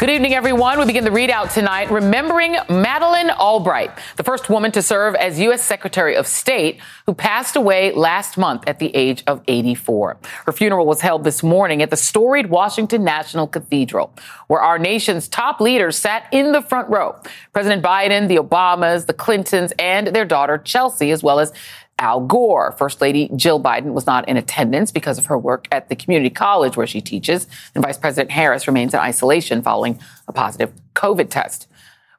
Good evening, everyone. We begin the ReidOut tonight remembering Madeleine Albright, the first woman to serve as U.S. Secretary of State, who passed away last month at the age of 84. Her funeral was held this morning at the storied Washington National Cathedral, where our nation's top leaders sat in the front row. President Biden, the Obamas, the Clintons, and their daughter Chelsea, as well as Al Gore. First Lady Jill Biden was not in attendance because of her work at the community college where she teaches, and Vice President Harris remains in isolation following a positive COVID test.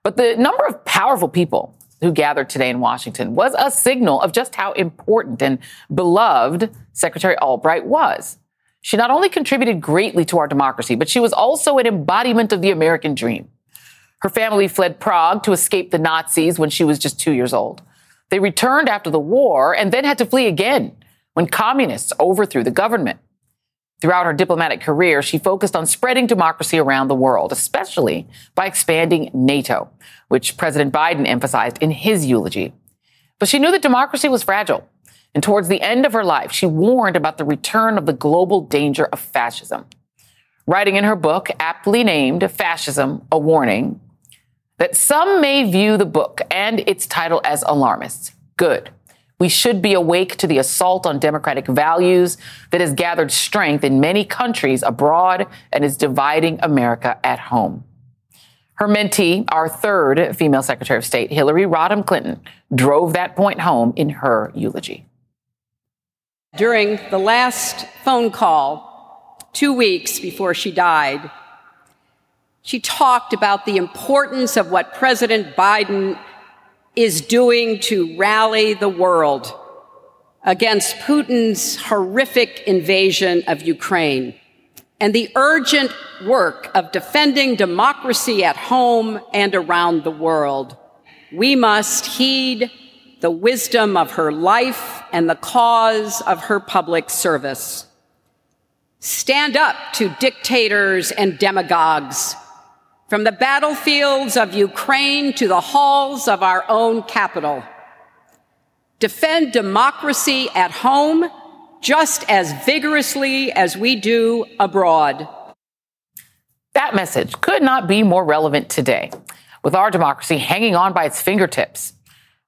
But the number of powerful people who gathered today in Washington was a signal of just how important and beloved Secretary Albright was. She not only contributed greatly to our democracy, but she was also an embodiment of the American dream. Her family fled Prague to escape the Nazis when she was just two years old. They returned after the war and then had to flee again when communists overthrew the government. Throughout her diplomatic career, she focused on spreading democracy around the world, especially by expanding NATO, which President Biden emphasized in his eulogy. But she knew that democracy was fragile. And towards the end of her life, she warned about the return of the global danger of fascism. Writing in her book, aptly named Fascism, a Warning, that some may view the book and its title as alarmist. Good. We should be awake to the assault on democratic values that has gathered strength in many countries abroad and is dividing America at home. Her mentee, our third female Secretary of State, Hillary Rodham Clinton, drove that point home in her eulogy. During the last phone call, two weeks before she died, she talked about the importance of what President Biden is doing to rally the world against Putin's horrific invasion of Ukraine and the urgent work of defending democracy at home and around the world. We must heed the wisdom of her life and the cause of her public service. Stand up to dictators and demagogues from the battlefields of Ukraine to the halls of our own capital. Defend democracy at home just as vigorously as we do abroad. That message could not be more relevant today. With our democracy hanging on by its fingertips,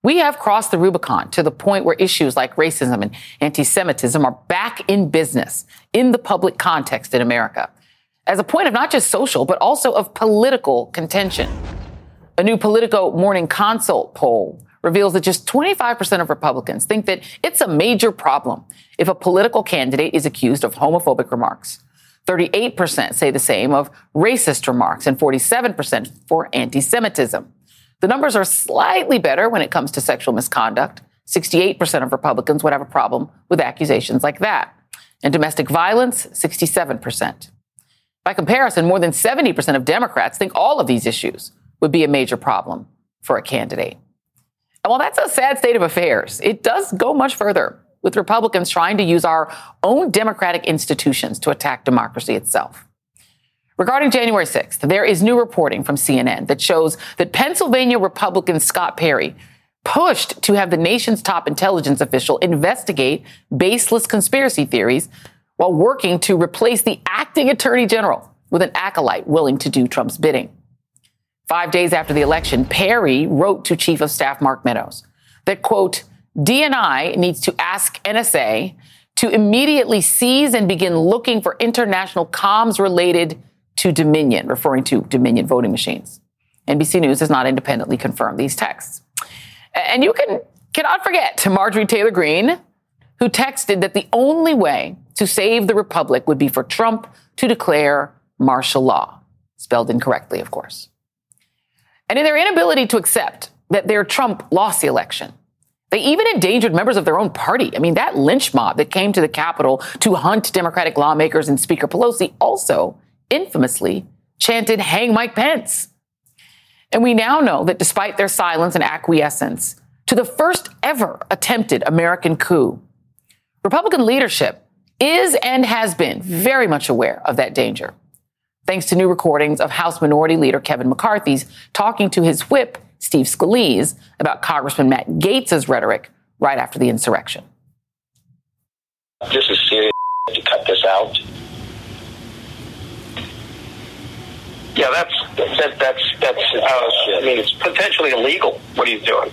we have crossed the Rubicon to the point where issues like racism and anti Semitism are back in business in the public context in America as a point of not just social, but also of political contention. A new Politico Morning Consult poll reveals that just 25% of Republicans think that it's a major problem if a political candidate is accused of homophobic remarks. 38% say the same of racist remarks and 47% for anti-Semitism. The numbers are slightly better when it comes to sexual misconduct. 68% of Republicans would have a problem with accusations like that. And domestic violence, 67%. By comparison, more than 70% of Democrats think all of these issues would be a major problem for a candidate. And while that's a sad state of affairs, it does go much further with Republicans trying to use our own democratic institutions to attack democracy itself. Regarding January 6th, there is new reporting from CNN that shows that Pennsylvania Republican Scott Perry pushed to have the nation's top intelligence official investigate baseless conspiracy theories while working to replace the acting attorney general with an acolyte willing to do Trump's bidding. Five days after the election, Perry wrote to Chief of Staff Mark Meadows that, quote, DNI needs to ask NSA to immediately seize and begin looking for international comms related to Dominion, referring to Dominion voting machines. NBC News has not independently confirmed these texts. And you can cannot forget Marjorie Taylor Greene, who texted that the only way to save the republic would be for Trump to declare martial law, spelled incorrectly, of course. And in their inability to accept that their Trump lost the election, They even endangered members of their own party. I mean, that lynch mob that came to the Capitol to hunt Democratic lawmakers and Speaker Pelosi also infamously chanted, Hang Mike Pence. And we now know that despite their silence and acquiescence to the first ever attempted American coup, Republican leadership is and has been very much aware of that danger. Thanks to new recordings of House Minority Leader Kevin McCarthy's talking to his whip, Steve Scalise, about Congressman Matt Gaetz' rhetoric right after the insurrection. This is serious to cut this out. Yeah, that's that, that's that's. Uh, I mean, it's potentially illegal what he's doing.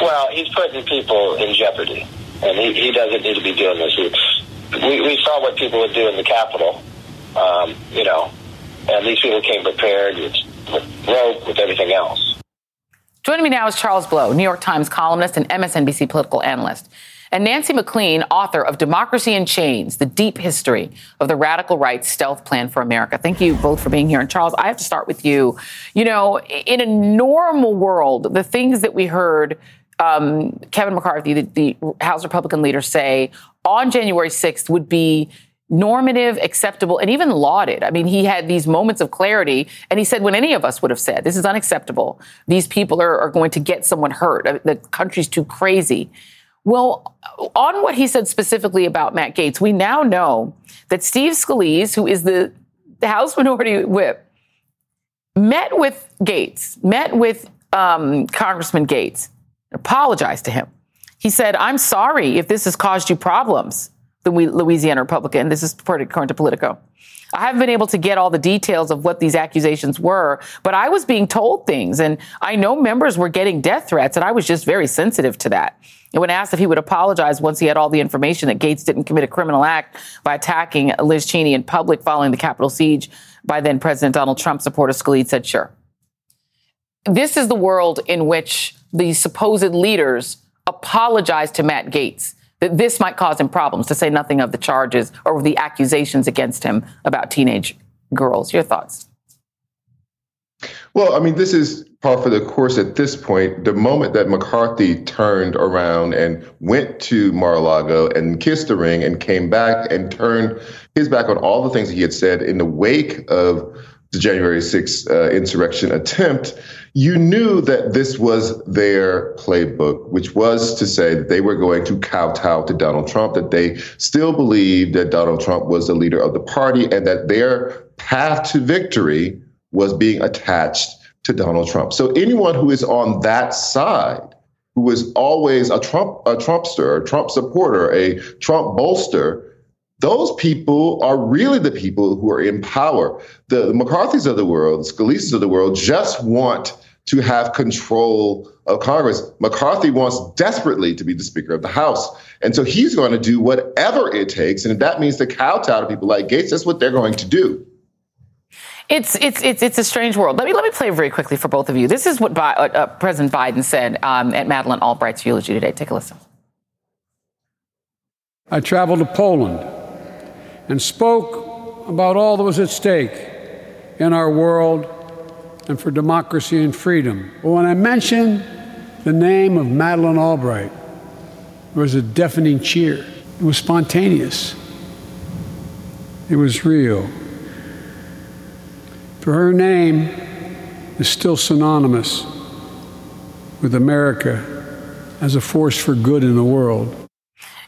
Well, he's putting people in jeopardy, and he, he doesn't need to be doing this. It's, we, we saw what people would do in the Capitol, um, you know, and these people came prepared with, with rope, with everything else. Joining me now is Charles Blow, New York Times columnist and MSNBC political analyst and Nancy MacLean, author of Democracy in Chains, the deep history of the radical right's stealth plan for America. Thank you both for being here. And Charles, I have to start with you. You know, in a normal world, the things that we heard um, Kevin McCarthy, the, the House Republican leader, say on January 6th would be normative, acceptable, and even lauded. I mean, he had these moments of clarity, and he said when any of us would have said, This is unacceptable. These people are, are going to get someone hurt. The country's too crazy. Well, on what he said specifically about Matt Gaetz, we now know that Steve Scalise, who is the, the House Minority Whip, met with Gaetz, met with um, Congressman Gaetz, apologized to him. He said, I'm sorry if this has caused you problems, the Louisiana Republican. This is according to Politico. I haven't been able to get all the details of what these accusations were, but I was being told things, and I know members were getting death threats, and I was just very sensitive to that. And when asked if he would apologize once he had all the information that Gaetz didn't commit a criminal act by attacking Liz Cheney in public following the Capitol siege by then President Donald Trump, supporter Scalise said, sure. This is the world in which the supposed leaders apologize to Matt Gaetz that this might cause him problems, to say nothing of the charges or the accusations against him about teenage girls. Your thoughts? Well, I mean, this is par for the course at this point. The moment that McCarthy turned around and went to Mar-a-Lago and kissed the ring and came back and turned his back on all the things he had said in the wake of the January 6th uh, insurrection attempt, you knew that this was their playbook, which was to say that they were going to kowtow to Donald Trump, that they still believed that Donald Trump was the leader of the party and that their path to victory was being attached to Donald Trump. So anyone who is on that side, who is always a Trump a Trumpster, a Trump supporter, a Trump bolster, those people are really the people who are in power. The, the McCarthy's of the world, the Scalise's of the world, just want to have control of Congress. McCarthy wants desperately to be the Speaker of the House. And so he's going to do whatever it takes. And if that means to kowtow to people like Gaetz, that's what they're going to do. It's it's it's it's a strange world. Let me let me play very quickly for both of you. This is what Bi- uh, uh President Biden said um, at Madeleine Albright's eulogy today. Take a listen. I traveled to Poland and spoke about all that was at stake in our world and for democracy and freedom. But when I mentioned the name of Madeleine Albright, there was a deafening cheer. It was spontaneous. It was real. For her name is still synonymous with America as a force for good in the world.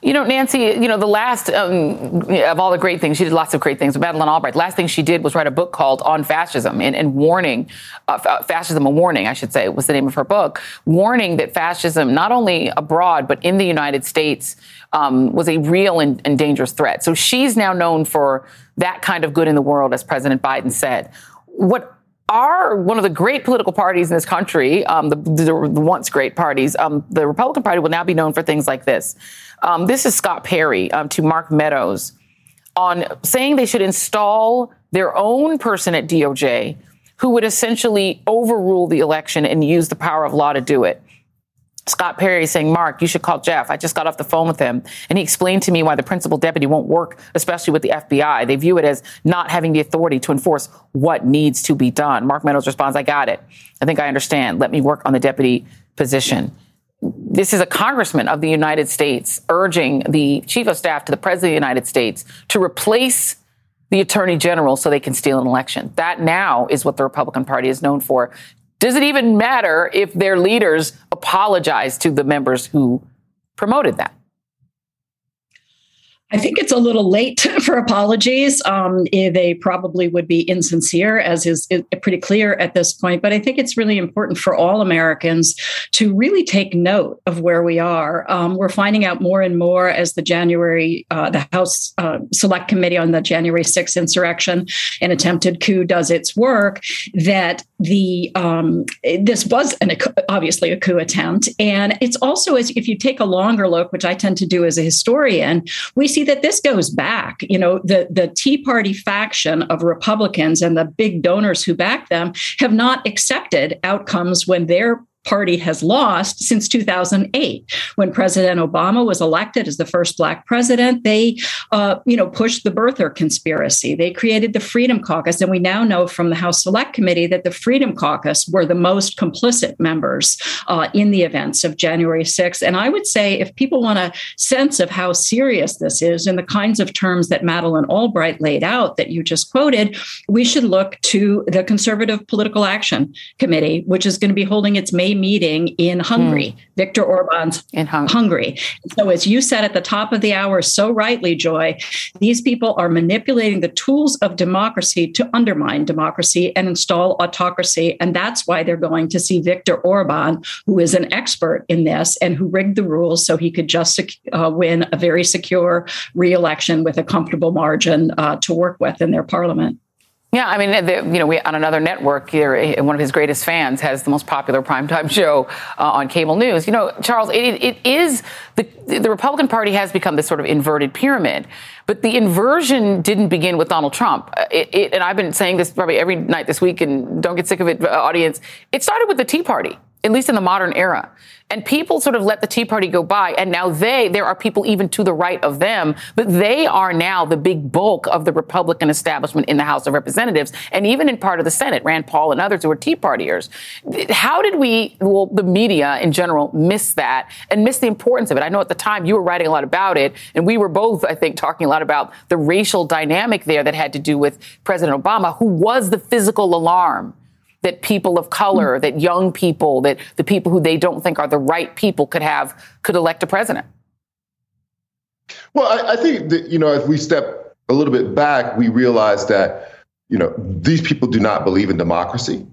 You know, Nancy, you know, the last um, of all the great things, she did lots of great things. Madeleine Albright, last thing she did was write a book called On Fascism and, and warning, uh, Fascism, a warning, I should say, was the name of her book, warning that fascism, not only abroad, but in the United States, um, was a real and, and dangerous threat. So she's now known for that kind of good in the world, as President Biden said. What are one of the great political parties in this country, um, the, the, the, once great parties, um, the Republican Party will now be known for things like this. Um, this is Scott Perry um, to Mark Meadows on saying they should install their own person at DOJ who would essentially overrule the election and use the power of law to do it. Scott Perry saying, Mark, you should call Jeff. I just got off the phone with him and he explained to me why the principal deputy won't work, especially with the FBI. They view it as not having the authority to enforce what needs to be done. Mark Meadows responds, I got it. I think I understand. Let me work on the deputy position. this is a congressman of the United States urging the chief of staff to the president of the United States to replace the attorney general so they can steal an election. That now is what the Republican Party is known for. Does it even matter if their leaders apologize to the members who promoted that? I think it's a little late for apologies. Um, they probably would be insincere, as is, is, pretty clear at this point. But I think it's really important for all Americans to really take note of where we are. Um, we're finding out more and more as the January, uh, the House uh, Select Committee on the January 6th insurrection and attempted coup does its work that the um, this was an, obviously a coup attempt, and it's also as if you take a longer look, which I tend to do as a historian, we see that this goes back. You know, the the Tea Party faction of Republicans and the big donors who back them have not accepted outcomes when their party has lost since 2008 when president obama was elected as the first black president they uh, you know pushed the birther conspiracy. They created the freedom caucus and we now know from the house select committee that the freedom caucus were the most complicit members uh, in the events of january 6th and i would say if people want a sense of how serious this is in the kinds of terms that Madeleine albright laid out that you just quoted we should look to the conservative political action committee which is going to be holding its may meeting in Hungary, mm. Viktor Orban's in Hung- Hungary. So, as you said at the top of the hour so rightly, Joy, these people are manipulating the tools of democracy to undermine democracy and install autocracy. And that's why they're going to see Viktor Orban, who is an expert in this and who rigged the rules so he could just uh, win a very secure reelection with a comfortable margin uh, to work with in their parliament. Yeah, I mean, the, you know, we, on another network here, eh, one of his greatest fans has the most popular primetime show uh, on cable news. You know, Charles, it, it is the the Republican Party has become this sort of inverted pyramid, but the inversion didn't begin with Donald Trump. Uh, it, it, and I've been saying this probably every night this week, and don't get sick of it, uh, audience. It started with the Tea Party at least in the modern era. And people sort of let the Tea Party go by. And now they, there are people even to the right of them, but they are now the big bulk of the Republican establishment in the House of Representatives and even in part of the Senate, Rand Paul and others who are Tea Partiers. How did we, well, the media in general, miss that and miss the importance of it? I know at the time you were writing a lot about it, and we were both, I think, talking a lot about the racial dynamic there that had to do with President Obama, who was the physical alarm that people of color, that young people, that the people who they don't think are the right people could have, could elect a president? Well, I, I think that, you know, if we step a little bit back, we realize that, you know, these people do not believe in democracy.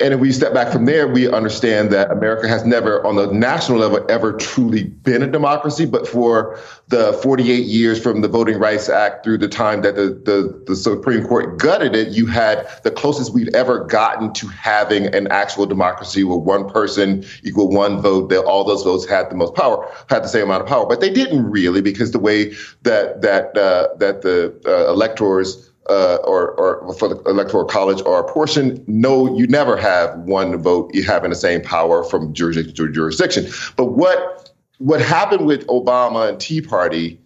And if we step back from there, we understand that America has never, on the national level, ever truly been a democracy. But for the 48 years from the Voting Rights Act through the time that the, the, the Supreme Court gutted it, you had the closest we'd ever gotten to having an actual democracy where one person equal one vote, that all those votes had the most power, had the same amount of power. But they didn't really because the way that that uh, that the uh, electors uh, or, or for the electoral college are apportioned, no, you never have one vote you having the same power from jurisdiction to jurisdiction. But what what happened with Obama and Tea Party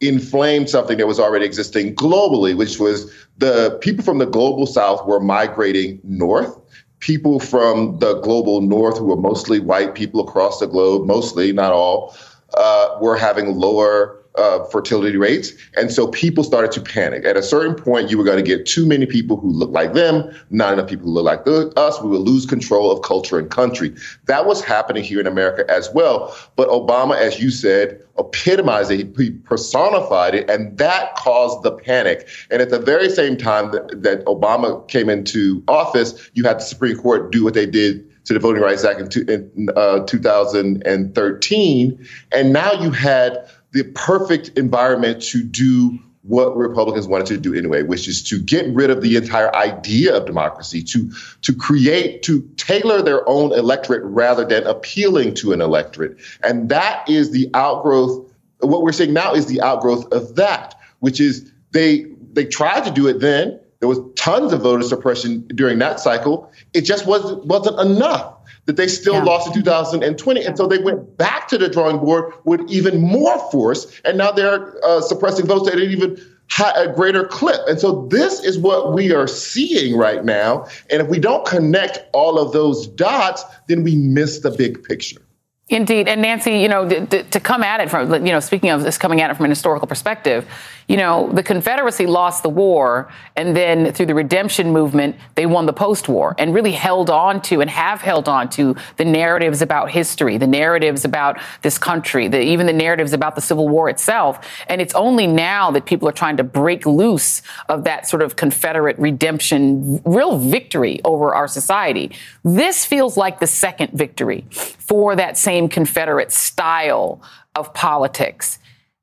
inflamed something that was already existing globally, which was the people from the global south were migrating north. People from the global north, who were mostly white people across the globe, mostly, not all, uh, were having lower uh, fertility rates. And so people started to panic. At a certain point, you were going to get too many people who look like them, not enough people who look like the, us. We would lose control of culture and country. That was happening here in America as well. But Obama, as you said, epitomized it, he personified it, and that caused the panic. And at the very same time that, that Obama came into office, you had the Supreme Court do what they did to the Voting Rights Act in, two, in uh, 2013. And now you had the perfect environment to do what Republicans wanted to do anyway, which is to get rid of the entire idea of democracy, to to create, to tailor their own electorate rather than appealing to an electorate. And that is the outgrowth. What we're seeing now is the outgrowth of that, which is they they tried to do it then. There was tons of voter suppression during that cycle. It just wasn't wasn't enough that they still yeah. lost in 2020. And so they went back to the drawing board with even more force. And now they're uh, suppressing votes at an even high, a greater clip. And so this is what we are seeing right now. And if we don't connect all of those dots, then we miss the big picture. Indeed. And Nancy, you know, to, to, come at it from, you know, speaking of this coming at it from an historical perspective, you know, the Confederacy lost the war, and then through the redemption movement, they won the post war and really held on to and have held on to the narratives about history, the narratives about this country, the, even the narratives about the Civil War itself. And it's only now that people are trying to break loose of that sort of Confederate redemption, real victory over our society. This feels like the second victory for that same Confederate style of politics.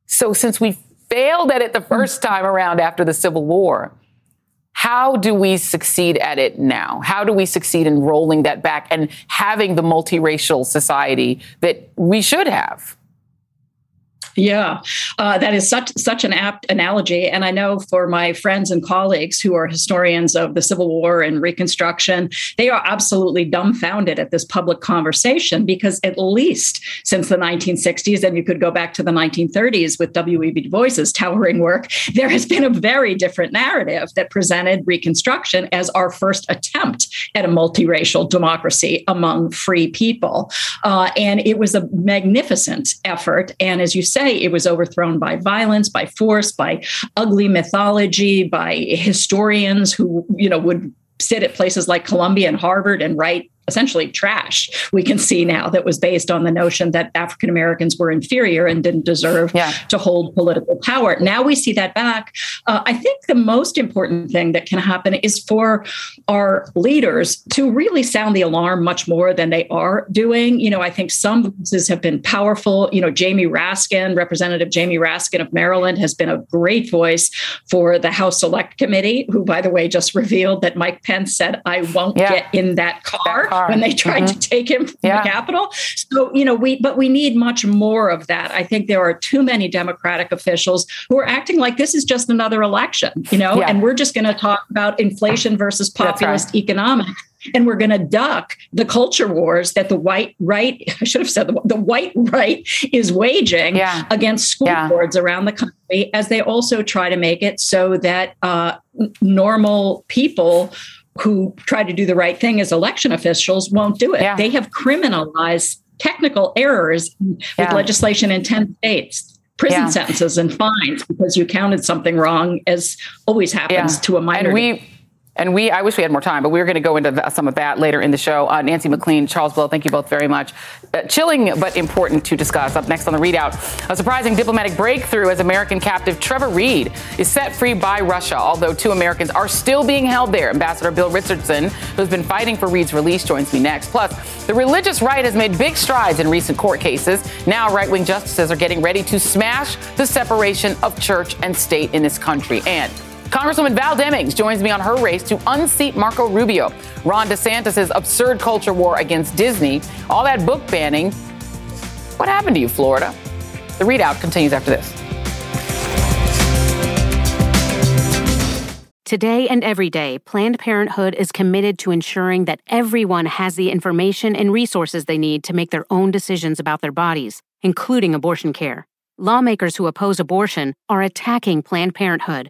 So since we failed at it the first time around after the Civil War. How do we succeed at it now? How do we succeed in rolling that back and having the multiracial society that we should have? Yeah, uh, that is such such an apt analogy, and I know for my friends and colleagues who are historians of the Civil War and Reconstruction, they are absolutely dumbfounded at this public conversation because at least since the 1960s, and you could go back to the 1930s with W.E.B. Du Bois's towering work, there has been a very different narrative that presented Reconstruction as our first attempt at a multiracial democracy among free people, uh, and it was a magnificent effort. And as you said it was overthrown by violence, by force, by ugly mythology, by historians who, you know, would sit at places like Columbia and Harvard and write essentially trash we can see now that was based on the notion that African Americans were inferior and didn't deserve yeah. to hold political power. Now we see that back. Uh, I think the most important thing that can happen is for our leaders to really sound the alarm much more than they are doing. You know, I think some voices have been powerful. You know, Jamie Raskin, Representative Jamie Raskin of Maryland, has been a great voice for the House Select Committee, who, by the way, just revealed that Mike Pence said, I won't yeah. get in that car. That when they tried mm-hmm. to take him from yeah. the Capitol. So, you know, we, but we need much more of that. I think there are too many Democratic officials who are acting like this is just another election, you know, yeah. and we're just going to talk about inflation versus populist right. economics and we're going to duck the culture wars that the white right i should have said the, the white right is waging yeah. against school yeah. boards around the country as they also try to make it so that uh, normal people who try to do the right thing as election officials won't do it. Yeah. They have criminalized technical errors yeah. with legislation in 10 states prison yeah. sentences and fines because you counted something wrong as always happens to a minor and we and we, I wish we had more time, but we're going to go into some of that later in the show. Uh, Nancy MacLean, Charles Blow, thank you both very much. Uh, chilling but important to discuss. Up next on the ReidOut, a surprising diplomatic breakthrough as American captive Trevor Reed is set free by Russia, although two Americans are still being held there. Ambassador Bill Richardson, who's been fighting for Reed's release, joins me next. Plus, the religious right has made big strides in recent court cases. Now, right wing justices are getting ready to smash the separation of church and state in this country. And Congresswoman Val Demings joins me on her race to unseat Marco Rubio. Ron DeSantis' absurd culture war against Disney, all that book banning. What happened to you, Florida? The ReidOut continues after this. Today and every day, Planned Parenthood is committed to ensuring that everyone has the information and resources they need to make their own decisions about their bodies, including abortion care. Lawmakers who oppose abortion are attacking Planned Parenthood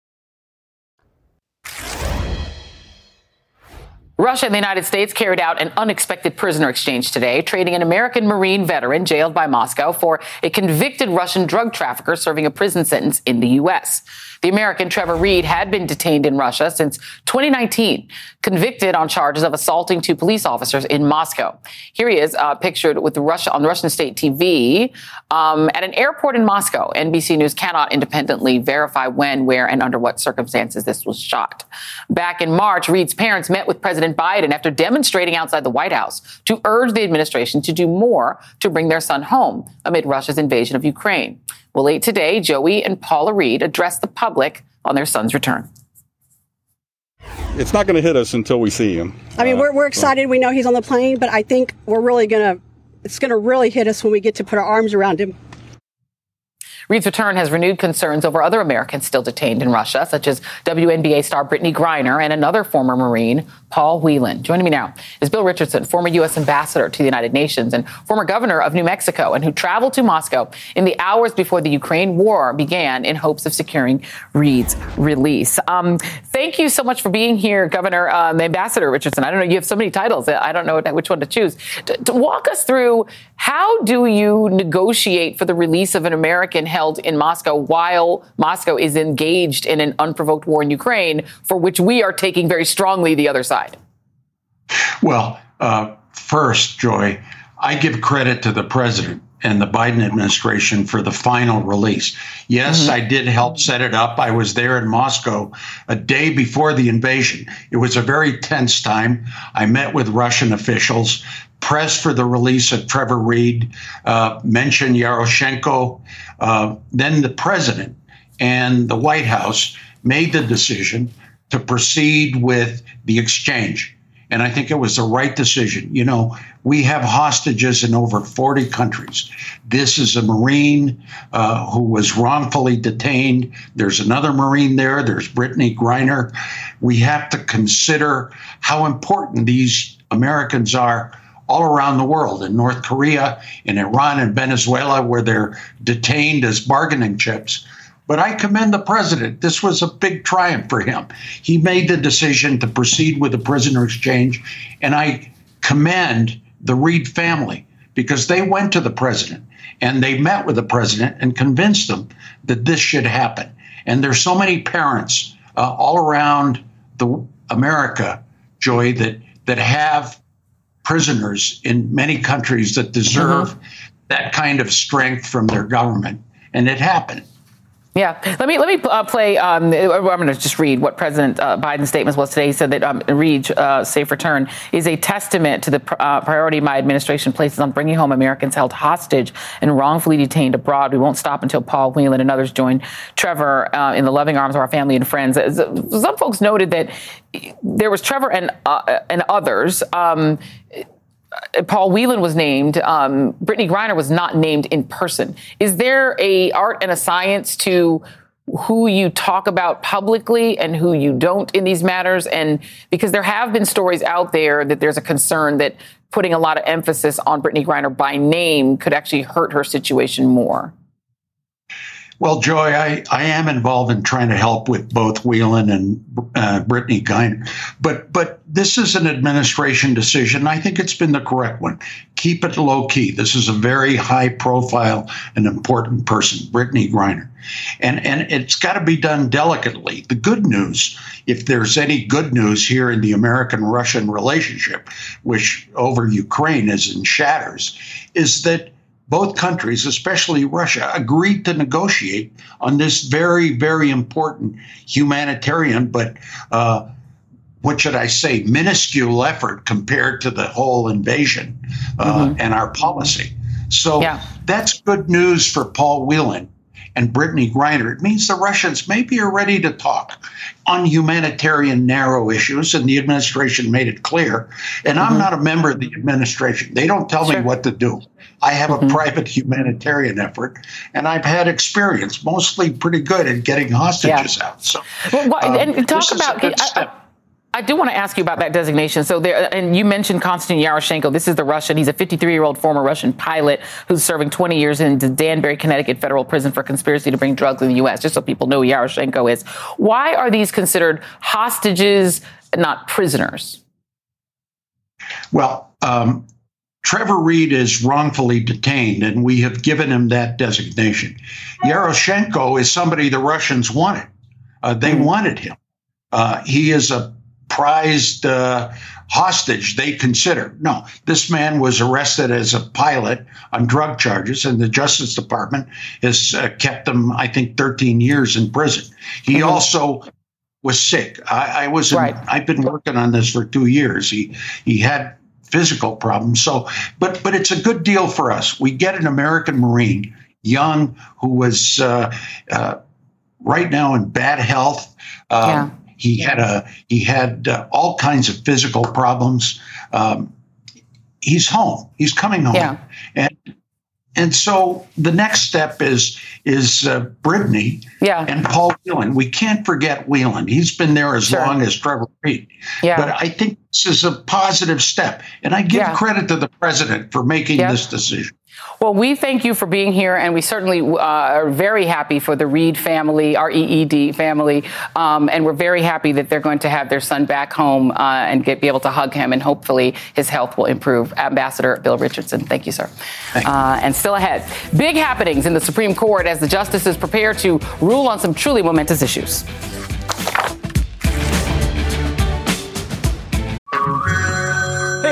Russia and the United States carried out an unexpected prisoner exchange today, trading an American Marine veteran jailed by Moscow for a convicted Russian drug trafficker serving a prison sentence in the U.S. The American Trevor Reed had been detained in Russia since 2019, convicted on charges of assaulting two police officers in Moscow. Here he is, uh, pictured with Russia on Russian state TV um, at an airport in Moscow. NBC News cannot independently verify when, where, and under what circumstances this was shot. Back in March, Reed's parents met with President Biden after demonstrating outside the White House to urge the administration to do more to bring their son home amid Russia's invasion of Ukraine. Well, late today, Joey and Paula Reed addressed the public on their son's return. It's not going to hit us until we see him. I mean, uh, we're, we're excited. We know he's on the plane, but I think we're really going to, it's going to really hit us when we get to put our arms around him. Reed's return has renewed concerns over other Americans still detained in Russia, such as WNBA star Brittney Griner and another former Marine, Paul Whelan. Joining me now is Bill Richardson, former U.S. ambassador to the United Nations and former governor of New Mexico, and who traveled to Moscow in the hours before the Ukraine war began in hopes of securing Reed's release. Um, thank you so much for being here, Governor, um, Ambassador Richardson. I don't know, you have so many titles. I don't know which one to choose. To, to walk us through how do you negotiate for the release of an American held in Moscow while Moscow is engaged in an unprovoked war in Ukraine, for which we are taking very strongly the other side? Well, uh, first, Joy, I give credit to the president and the Biden administration for the final release. Yes, mm-hmm. I did help set it up. I was there in Moscow a day before the invasion. It was a very tense time. I met with Russian officials pressed for the release of Trevor Reed, uh, mentioned Yaroshenko. Uh, then the president and the White House made the decision to proceed with the exchange. And I think it was the right decision. You know, we have hostages in over 40 countries. This is a Marine uh, who was wrongfully detained. There's another Marine there. There's Brittney Griner. We have to consider how important these Americans are all around the world in North Korea, in Iran, and Venezuela, where they're detained as bargaining chips. But I commend the president. This was a big triumph for him. He made the decision to proceed with the prisoner exchange, and I commend the Reed family because they went to the president and they met with the president and convinced him that this should happen. And there's so many parents uh, all around the America, Joy, that that have prisoners in many countries that deserve mm-hmm. that kind of strength from their government. And it happened. Yeah, let me let me uh, play. Um, I'm going to just read what President uh, Biden's statement was today. He said that um, Reed uh, safe return is a testament to the pr- uh, priority my administration places on bringing home Americans held hostage and wrongfully detained abroad. We won't stop until Paul Whelan and others join Trevor uh, in the loving arms of our family and friends. Some folks noted that there was Trevor and uh, and others. Um, Paul Whelan was named. Um, Brittney Griner was not named in person. Is there a art and a science to who you talk about publicly and who you don't in these matters? And because there have been stories out there that there's a concern that putting a lot of emphasis on Brittney Griner by name could actually hurt her situation more. Well, Joy, I, I am involved in trying to help with both Whelan and uh, Brittney Griner, but but this is an administration decision. I think it's been the correct one. Keep it low key. This is a very high profile and important person, Brittney Griner, and and it's got to be done delicately. The good news, if there's any good news here in the American-Russian relationship, which over Ukraine is in shatters, is that both countries, especially Russia, agreed to negotiate on this very, very important humanitarian, but uh, what should I say, minuscule effort compared to the whole invasion uh, mm-hmm. and our policy. So yeah. that's good news for Paul Whelan and Brittney Griner. It means the Russians maybe are ready to talk on humanitarian narrow issues, and the administration made it clear. And mm-hmm. I'm not a member of the administration. They don't tell sure. me what to do. I have mm-hmm. a private humanitarian effort, and I've had experience, mostly pretty good at getting hostages yeah. out. So, well, um, and talk about. I do want to ask you about that designation. So there, and you mentioned Konstantin Yaroshenko. This is the Russian. He's a 53 year old former Russian pilot who's serving 20 years in Danbury, Connecticut federal prison for conspiracy to bring drugs in the U.S. Just so people know who Yaroshenko is. Why are these considered hostages, not prisoners? Well, um, Trevor Reed is wrongfully detained, and we have given him that designation. Yaroshenko is somebody the Russians wanted. Uh, they mm. wanted him. Uh, he is a prized uh, hostage they consider. No, this man was arrested as a pilot on drug charges, and the Justice Department has uh, kept him, I think, 13 years in prison. He mm-hmm. also was sick. I, I was. In, Right. I've been working on this for two years. He he had physical problems. So, but but it's a good deal for us. We get an American Marine, young, who was uh, uh, right now in bad health. Um, Yeah. He had a he had uh, all kinds of physical problems. Um, he's home. He's coming home. Yeah. And and so the next step is is uh, Brittney Yeah. and Paul Whelan. We can't forget Whelan. He's been there as Sure. long as Trevor Reed. Yeah. But I think this is a positive step, and I give Yeah. credit to the president for making Yeah. this decision. Well, we thank you for being here, and we certainly uh, are very happy for the Reed family, our EED family, um, and we're very happy that they're going to have their son back home uh, and get, be able to hug him, and hopefully his health will improve. Ambassador Bill Richardson, thank you, sir. Uh, and still ahead, big happenings in the Supreme Court as the justices prepare to rule on some truly momentous issues.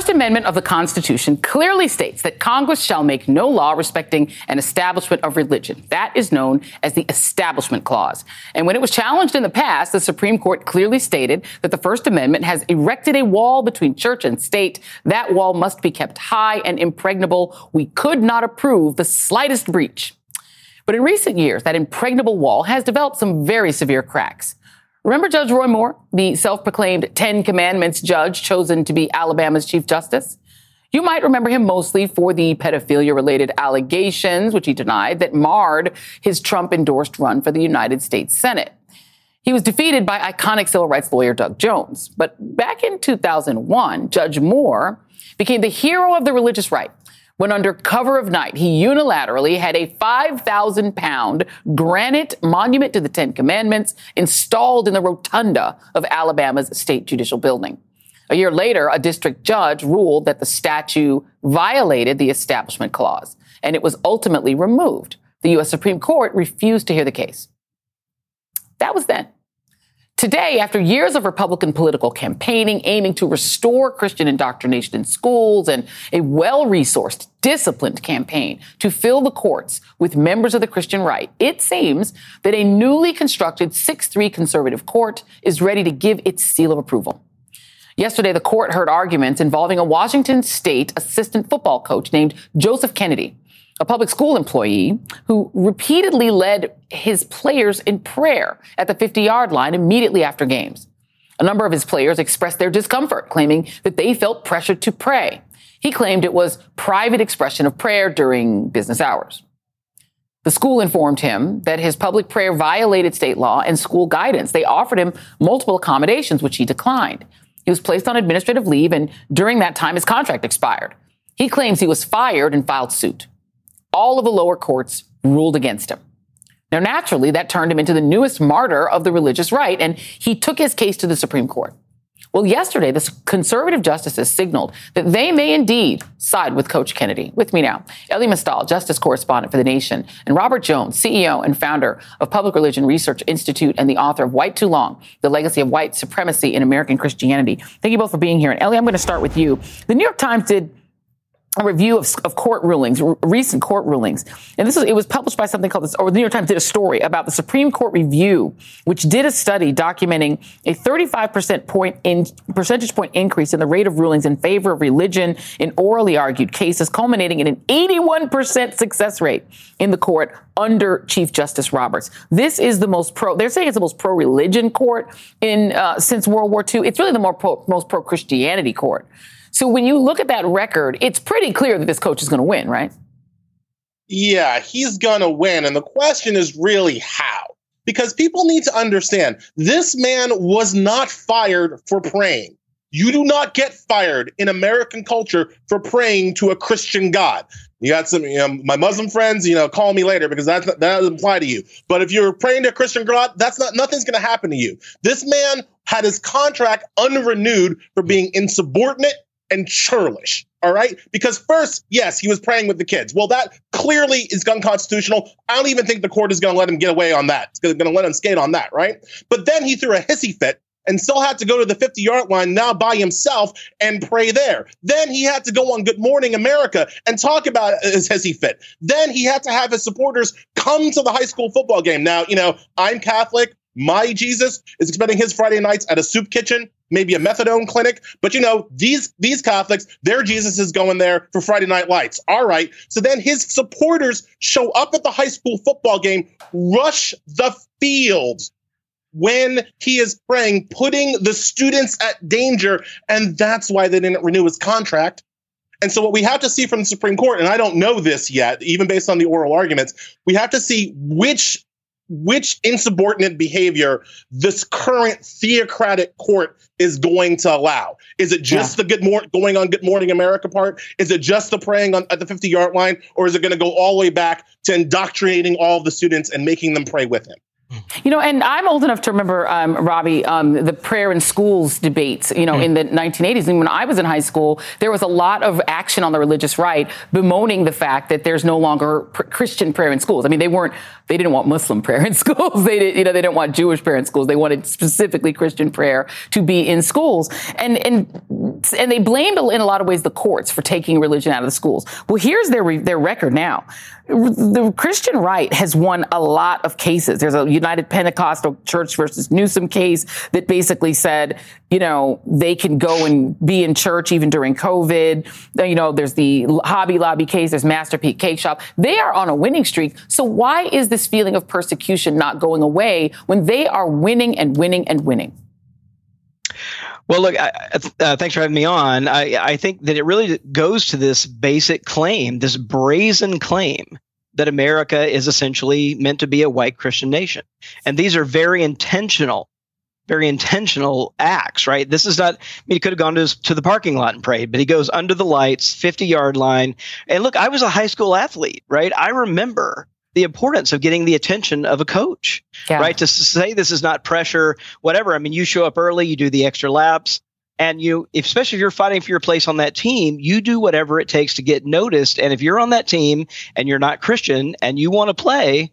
First Amendment of the Constitution clearly states that Congress shall make no law respecting an establishment of religion. That is known as the Establishment Clause. And when it was challenged in the past, the Supreme Court clearly stated that the First Amendment has erected a wall between church and state. That wall must be kept high and impregnable. We could not approve the slightest breach. But in recent years, that impregnable wall has developed some very severe cracks. Remember Judge Roy Moore, the self-proclaimed Ten Commandments judge chosen to be Alabama's Chief Justice? You might remember him mostly for the pedophilia related allegations, which he denied, that marred his Trump endorsed run for the United States Senate. He was defeated by iconic civil rights lawyer Doug Jones. But back in 2001, Judge Moore became the hero of the religious right when under cover of night, he unilaterally had a 5,000 pound granite monument to the Ten Commandments installed in the rotunda of Alabama's state judicial building. A year later, a district judge ruled that the statue violated the Establishment Clause, and it was ultimately removed. The U.S. Supreme Court refused to hear the case. That was then. Today, after years of Republican political campaigning aiming to restore Christian indoctrination in schools and a well resourced, disciplined campaign to fill the courts with members of the Christian right, it seems that a newly constructed 6 3 conservative court is ready to give its seal of approval. Yesterday, the court heard arguments involving a Washington state assistant football coach named Joseph Kennedy a public school employee who repeatedly led his players in prayer at the 50 yard line immediately after games. A number of his players expressed their discomfort, claiming that they felt pressured to pray. He claimed it was private expression of prayer during business hours. The school informed him that his public prayer violated state law and school guidance. They offered him multiple accommodations, which he declined. He was placed on administrative leave, and during that time, his contract expired. He claims he was fired and filed suit all of the lower courts ruled against him. Now, naturally, that turned him into the newest martyr of the religious right, and he took his case to the Supreme Court. Well, yesterday, the conservative justices signaled that they may indeed side with Coach Kennedy. With me now, Elie Mystal, justice correspondent for The Nation, and Robert Jones, CEO and founder of Public Religion Research Institute and the author of White Too Long, The Legacy of White Supremacy in American Christianity. Thank you both for being here. And Ellie, I'm going to start with you. The New York Times did a review of, of court rulings, r- recent court rulings. And this is, it was published by something called this, or the New York Times did a story about the Supreme Court review, which did a study documenting a 35% point in, percentage point increase in the rate of rulings in favor of religion in orally argued cases, culminating in an 81% success rate in the court under Chief Justice Roberts. This is the most pro, they're saying it's the most pro religion court in, uh, since World War II. It's really the more pro, most pro Christianity court. So when you look at that record, it's pretty clear that this coach is going to win, right? Yeah, he's going to win. And the question is really how. Because people need to understand this man was not fired for praying. You do not get fired in American culture for praying to a Christian God. You got some, you know, my Muslim friends, you know, call me later because that, that doesn't apply to you. But if you're praying to a Christian God, that's not, nothing's going to happen to you. This man had his contract unrenewed for being insubordinate and churlish. All right. Because first, yes, he was praying with the kids. Well, that clearly is unconstitutional. I don't even think the court is going to let him get away on that. It's going to let him skate on that. Right. But then he threw a hissy fit and still had to go to the 50 yard line now by himself and pray there. Then he had to go on Good Morning America and talk about his hissy fit. Then he had to have his supporters come to the high school football game. Now, you know, I'm Catholic. My Jesus is spending his Friday nights at a soup kitchen, maybe a methadone clinic. But you know, these these Catholics, their Jesus is going there for Friday night lights. All right. So then his supporters show up at the high school football game, rush the field when he is praying, putting the students at danger, and that's why they didn't renew his contract. And so, what we have to see from the Supreme Court, and I don't know this yet, even based on the oral arguments, we have to see which which insubordinate behavior this current theocratic court is going to allow. Is it just yeah. the good morning going on Good Morning America part? Is it just the praying on, at the 50 yard line, or is it going to go all the way back to indoctrinating all the students and making them pray with him? You know, and I'm old enough to remember, um, Robby, um, the prayer in schools debates, you know, mm. in the 1980s. And when I was in high school, there was a lot of action on the religious right bemoaning the fact that there's no longer pr- Christian prayer in schools. I mean, they weren't, they didn't want Muslim prayer in schools. They didn't, you know, they didn't want Jewish prayer in schools. They wanted specifically Christian prayer to be in schools. And, and, and they blamed in a lot of ways the courts for taking religion out of the schools. Well, here's their, re- their record now. The Christian right has won a lot of cases. There's a United Pentecostal Church versus Newsom case that basically said, you know, they can go and be in church even during COVID. You know, there's the Hobby Lobby case, there's Masterpiece Cakeshop. They are on a winning streak. So why is this feeling of persecution not going away when they are winning and winning and winning? Well, look, I, uh, thanks for having me on. I, I think that it really goes to this basic claim, this brazen claim that America is essentially meant to be a white Christian nation. And these are very intentional, very intentional acts, right? This is not, I mean, he could have gone to, his, to the parking lot and prayed, but he goes under the lights, 50 yard line. And look, I was a high school athlete, right? I remember the importance of getting the attention of a coach, yeah. right? To say this is not pressure, whatever. I mean, you show up early, you do the extra laps and you especially if you're fighting for your place on that team you do whatever it takes to get noticed and if you're on that team and you're not christian and you want to play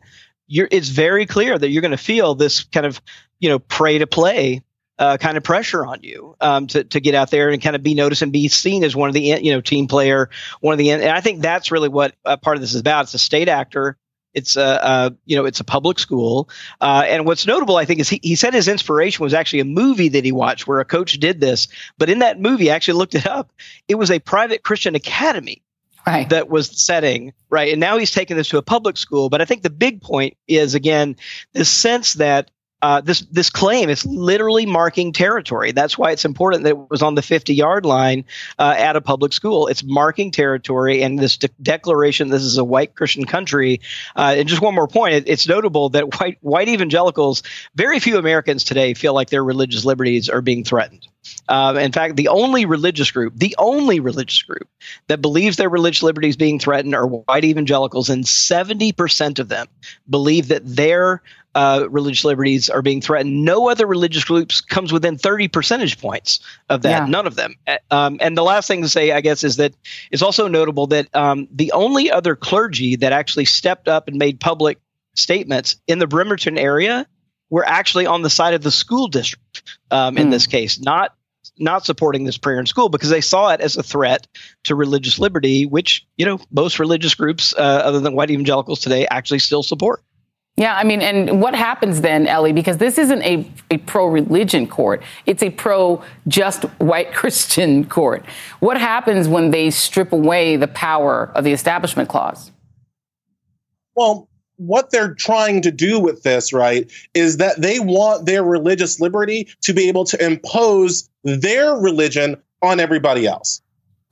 you're it's very clear that you're going to feel this kind of you know pray to play uh, kind of pressure on you um, to, to get out there and kind of be noticed and be seen as one of the you know team player one of the and i think that's really what uh, part of this is about it's a state actor it's a, a, you know it's a public school, uh, and what's notable, I think, is he, he said his inspiration was actually a movie that he watched where a coach did this. But in that movie, I actually looked it up. It was a private Christian academy right. that was the setting, right? And now he's taking this to a public school. But I think the big point is again this sense that uh, this this claim is literally marking territory. That's why it's important that it was on the 50 yard line uh, at a public school. It's marking territory, and this de- declaration this is a white Christian country. Uh, and just one more point: it, it's notable that white white evangelicals, very few Americans today feel like their religious liberties are being threatened. Uh, in fact, the only religious group, the only religious group that believes their religious liberties being threatened are white evangelicals, and 70% of them believe that their uh, religious liberties are being threatened. No other religious groups comes within 30 percentage points of that. Yeah. None of them. Um, and the last thing to say, I guess, is that it's also notable that um, the only other clergy that actually stepped up and made public statements in the Bremerton area were actually on the side of the school district um, in mm. this case, not not supporting this prayer in school because they saw it as a threat to religious liberty, which you know most religious groups, uh, other than white evangelicals today, actually still support. Yeah, I mean, and what happens then, Elie, because this isn't a, a pro religion court, it's a pro just white Christian court. What happens when they strip away the power of the Establishment Clause? Well, what they're trying to do with this, right, is that they want their religious liberty to be able to impose their religion on everybody else.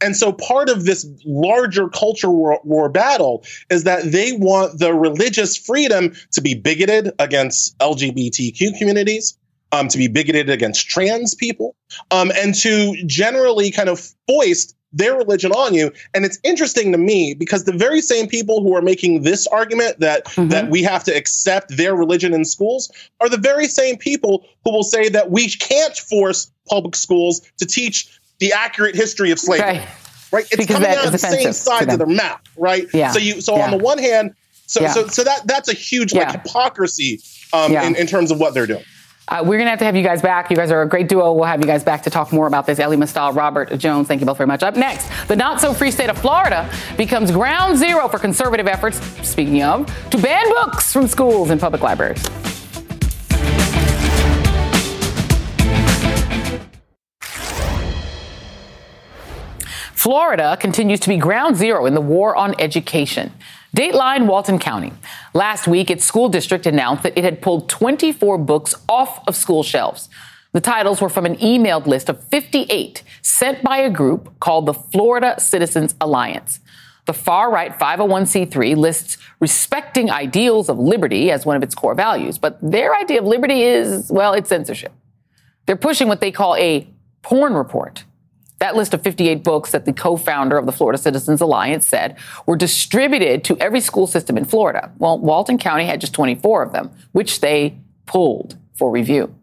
And so part of this larger culture war, war, battle is that they want the religious freedom to be bigoted against LGBTQ communities, um, to be bigoted against trans people, um, and to generally kind of foist their religion on you. And it's interesting to me because the very same people who are making this argument that mm-hmm. that we have to accept their religion in schools are the very same people who will say that we can't force public schools to teach the accurate history of slavery. Right. right? It's because coming out of the same sides of their mouth, right? Yeah. So you so yeah. on the one hand, so Yeah. so so that that's a huge like hypocrisy um in, in terms of what they're doing. Uh, we're going to have to have you guys back. You guys are a great duo. We'll have you guys back to talk more about this. Elie Mystal, Robert Jones, thank you both very much. Up next, the not so free state of Florida becomes ground zero for conservative efforts, speaking of, to ban books from schools and public libraries. Florida continues to be ground zero in the war on education. Dateline Walton County. Last week, its school district announced that it had pulled 24 books off of school shelves. The titles were from an emailed list of 58 sent by a group called the Florida Citizens Alliance. The far right 501c3 lists respecting ideals of liberty as one of its core values, but their idea of liberty is, well, it's censorship. They're pushing what they call a porn report. That list of 58 books that the co founder of the Florida Citizens Alliance said were distributed to every school system in Florida. Well, Walton County had just 24 of them, which they pulled for review.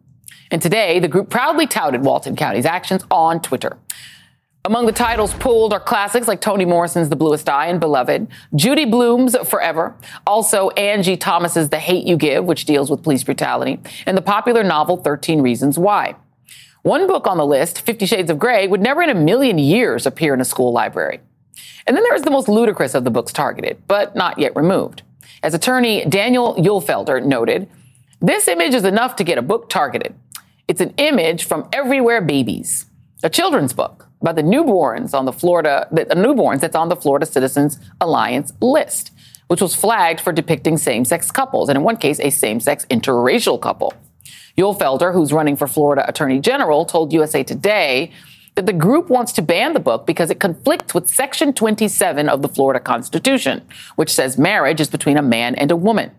And today, the group proudly touted Walton County's actions on Twitter. Among the titles pulled are classics like Toni Morrison's The Bluest Eye and Beloved, Judy Blume's Forever, also Angie Thomas's The Hate You Give, which deals with police brutality, and the popular novel 13 Reasons Why. One book on the list, Fifty Shades of Grey, would never in a million years appear in a school library. And then there's the most ludicrous of the books targeted, but not yet removed. As attorney Daniel Uhlfelder noted, this image is enough to get a book targeted. It's an image from Everywhere Babies, a children's book about the newborns on the Florida, the newborns that's on the Florida Citizens Alliance list, which was flagged for depicting same-sex couples, and in one case, a same-sex interracial couple. Uhlfelder, who's running for Florida Attorney General, told USA Today that the group wants to ban the book because it conflicts with Section 27 of the Florida Constitution, which says marriage is between a man and a woman.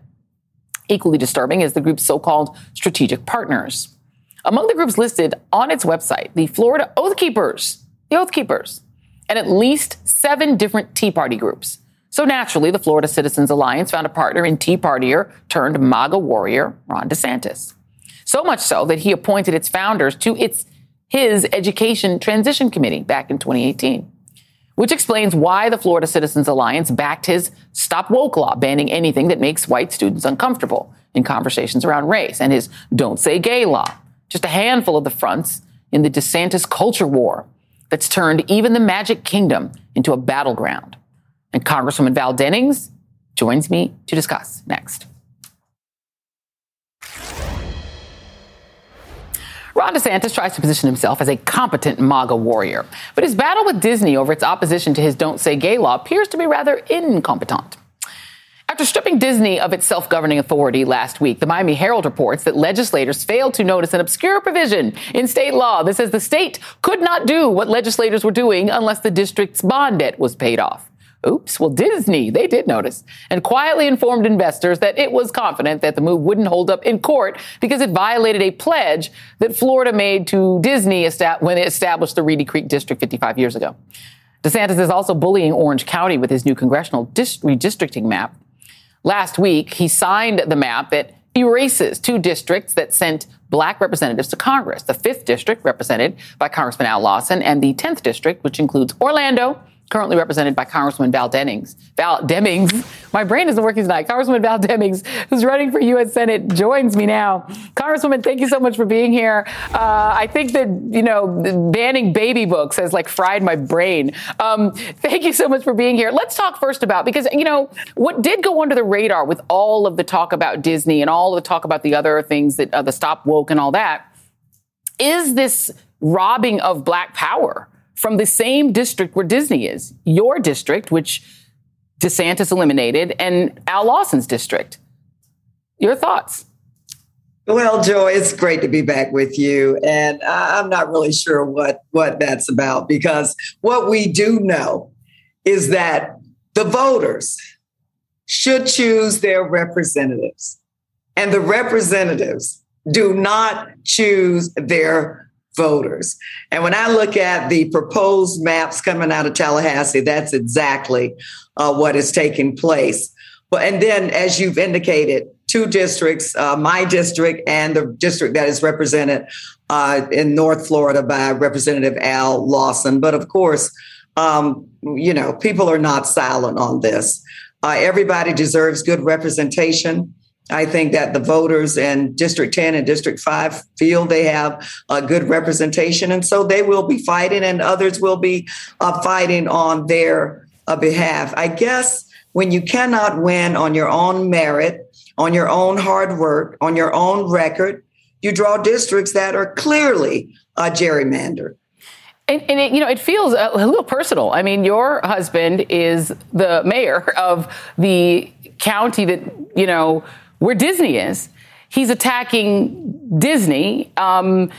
Equally disturbing is the group's so called strategic partners. Among the groups listed on its website, the Florida Oath Keepers, the Oath Keepers, and at least seven different Tea Party groups. So naturally, the Florida Citizens Alliance found a partner in Tea Partier turned MAGA warrior Ron DeSantis. So much so that he appointed its founders to its his Education Transition Committee back in 2018, which explains why the Florida Citizens Alliance backed his Stop Woke law, banning anything that makes white students uncomfortable in conversations around race, and his Don't Say Gay law, just a handful of the fronts in the DeSantis culture war that's turned even the Magic Kingdom into a battleground. And Congresswoman Val Demings joins me to discuss next. Ron DeSantis tries to position himself as a competent MAGA warrior, but his battle with Disney over its opposition to his Don't Say Gay law appears to be rather incompetent. After stripping Disney of its self governing authority last week, the Miami Herald reports that legislators failed to notice an obscure provision in state law that says the state could not do what legislators were doing unless the district's bond debt was paid off. Oops, well, Disney, they did notice and quietly informed investors that it was confident that the move wouldn't hold up in court because it violated a pledge that Florida made to Disney when it established the Reedy Creek District 55 years ago. DeSantis is also bullying Orange County with his new congressional dis- redistricting map. Last week, he signed the map that erases two districts that sent black representatives to Congress. The 5th district, represented by Congressman Al Lawson, and the 10th district, which includes Orlando currently represented by Congresswoman Val Demings. Val Demings, my brain isn't working tonight. Congresswoman Val Demings, who's running for U.S. Senate, joins me now. Congresswoman, thank you so much for being here. Uh, I think that, you know, banning baby books has like fried my brain. Um, thank you so much for being here. Let's talk first about, because, you know, what did go under the radar with all of the talk about Disney and all of the talk about the other things that uh, the stop woke and all that is this robbing of black power from the same district where Disney is, your district, which DeSantis eliminated, and Al Lawson's district. Your thoughts? Well, Joy, it's great to be back with you, and I'm not really sure what what that's about because what we do know is that the voters should choose their representatives, and the representatives do not choose their voters. And when I look at the proposed maps coming out of Tallahassee, that's exactly uh, what is taking place. But and then, as you've indicated, two districts, uh, my district and the district that is represented uh, in North Florida by Representative Al Lawson. But of course, um, you know, people are not silent on this. Uh, everybody deserves good representation. I think that the voters in District 10 and District 5 feel they have a good representation. And so they will be fighting, and others will be uh, fighting on their uh, behalf. I guess when you cannot win on your own merit, on your own hard work, on your own record, you draw districts that are clearly uh, gerrymandered. And, and it, you know, it feels a, a little personal. I mean, your husband is the mayor of the county that, you know, where Disney is. He's attacking Disney. Um,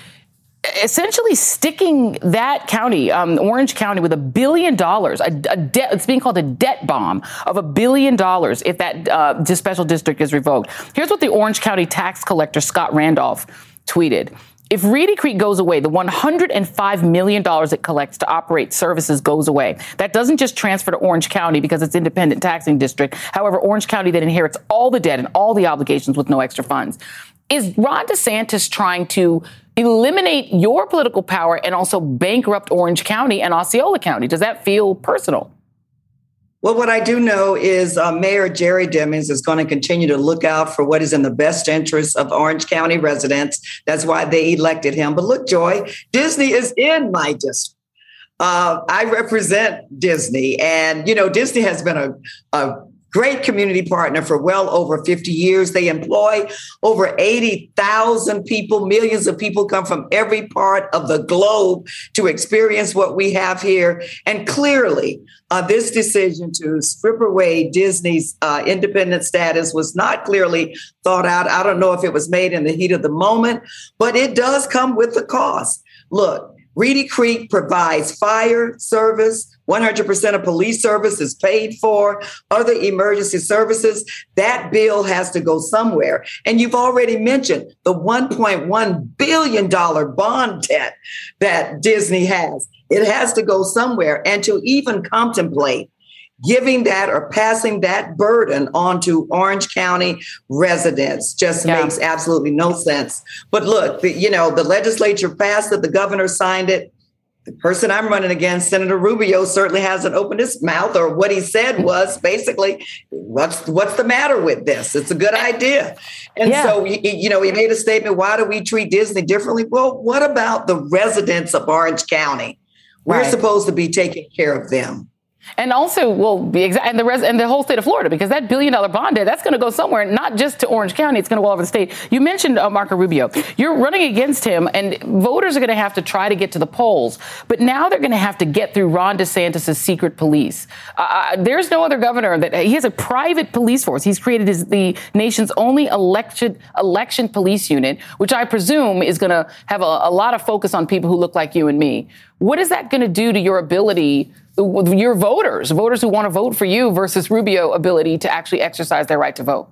essentially sticking that county, um, Orange County, with a billion dollars. A, a debt, it's being called a debt bomb of a billion dollars if that uh, special district is revoked. Here's what the Orange County tax collector Scott Randolph tweeted. If Reedy Creek goes away, the $105 million it collects to operate services goes away. That doesn't just transfer to Orange County because it's independent taxing district. However, Orange County then inherits all the debt and all the obligations with no extra funds. Is Ron DeSantis trying to eliminate your political power and also bankrupt Orange County and Osceola County? Does that feel personal? Well, what I do know is uh, Mayor Jerry Demings is going to continue to look out for what is in the best interest of Orange County residents. That's why they elected him. But look, Joy, Disney is in my district. Uh, I represent Disney, and you know, Disney has been a, a great community partner for well over 50 years. They employ over 80,000 people. Millions of people come from every part of the globe to experience what we have here. And clearly, uh, this decision to strip away Disney's uh, independent status was not clearly thought out. I don't know if it was made in the heat of the moment, but it does come with a cost. Look, Reedy Creek provides fire service. 100% of police service is paid for. Other emergency services, that bill has to go somewhere. And you've already mentioned the $1.1 billion bond debt that Disney has. It has to go somewhere. And to even contemplate giving that or passing that burden onto Orange County residents just yeah. makes absolutely no sense. But look, the, you know, the legislature passed it, the governor signed it. The person I'm running against, Senator Rubio, certainly hasn't opened his mouth, or what he said was basically, "What's what's the matter with this? It's a good idea." And yeah. so, you know, he made a statement. Why do we treat Disney differently? Well, what about the residents of Orange County? We're right. supposed to be taking care of them. And also, well, and the res- and the whole state of Florida, because that billion dollar bond debt, that's going to go somewhere, not just to Orange County, it's going to go all over the state. You mentioned uh, Marco Rubio. You're running against him, and voters are going to have to try to get to the polls. But now they're going to have to get through Ron DeSantis' secret police. Uh, uh, there's no other governor that he has a private police force. He's created his, the nation's only election election police unit, which I presume is going to have a, a lot of focus on people who look like you and me. What is that going to do to your ability? your voters, voters who want to vote for you versus Rubio ability to actually exercise their right to vote?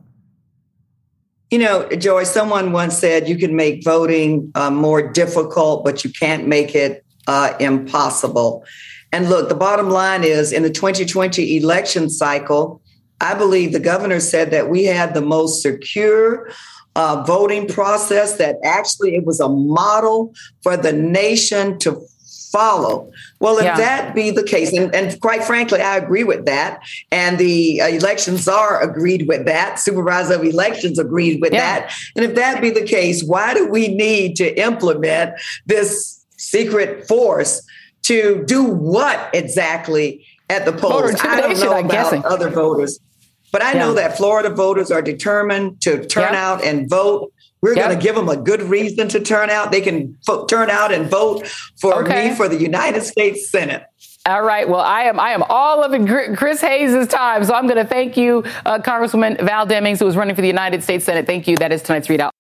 You know, Joy, someone once said you can make voting uh, more difficult, but you can't make it uh, impossible. And look, the bottom line is in the 2020 election cycle, I believe the governor said that we had the most secure uh, voting process, that actually it was a model for the nation to follow. Well, if Yeah. that be the case, and, and quite frankly, I agree with that, and the uh, election czar agreed with that, supervisor of elections agreed with that, and if that be the case, why do we need to implement this secret force to do what exactly at the polls? I don't know I'm about guessing. other voters, but I know that Florida voters are determined to turn Yeah. out and vote. We're Yep. going to give them a good reason to turn out. They can fo- turn out and vote for Okay. me for the United States Senate. All right. Well, I am I am all of it Chris Hayes' time. So I'm going to thank you, uh, Congresswoman Val Demings, who is running for the United States Senate. Thank you. That is tonight's ReidOut.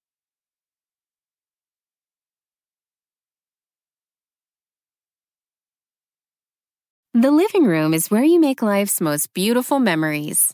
The living room is where you make life's most beautiful memories.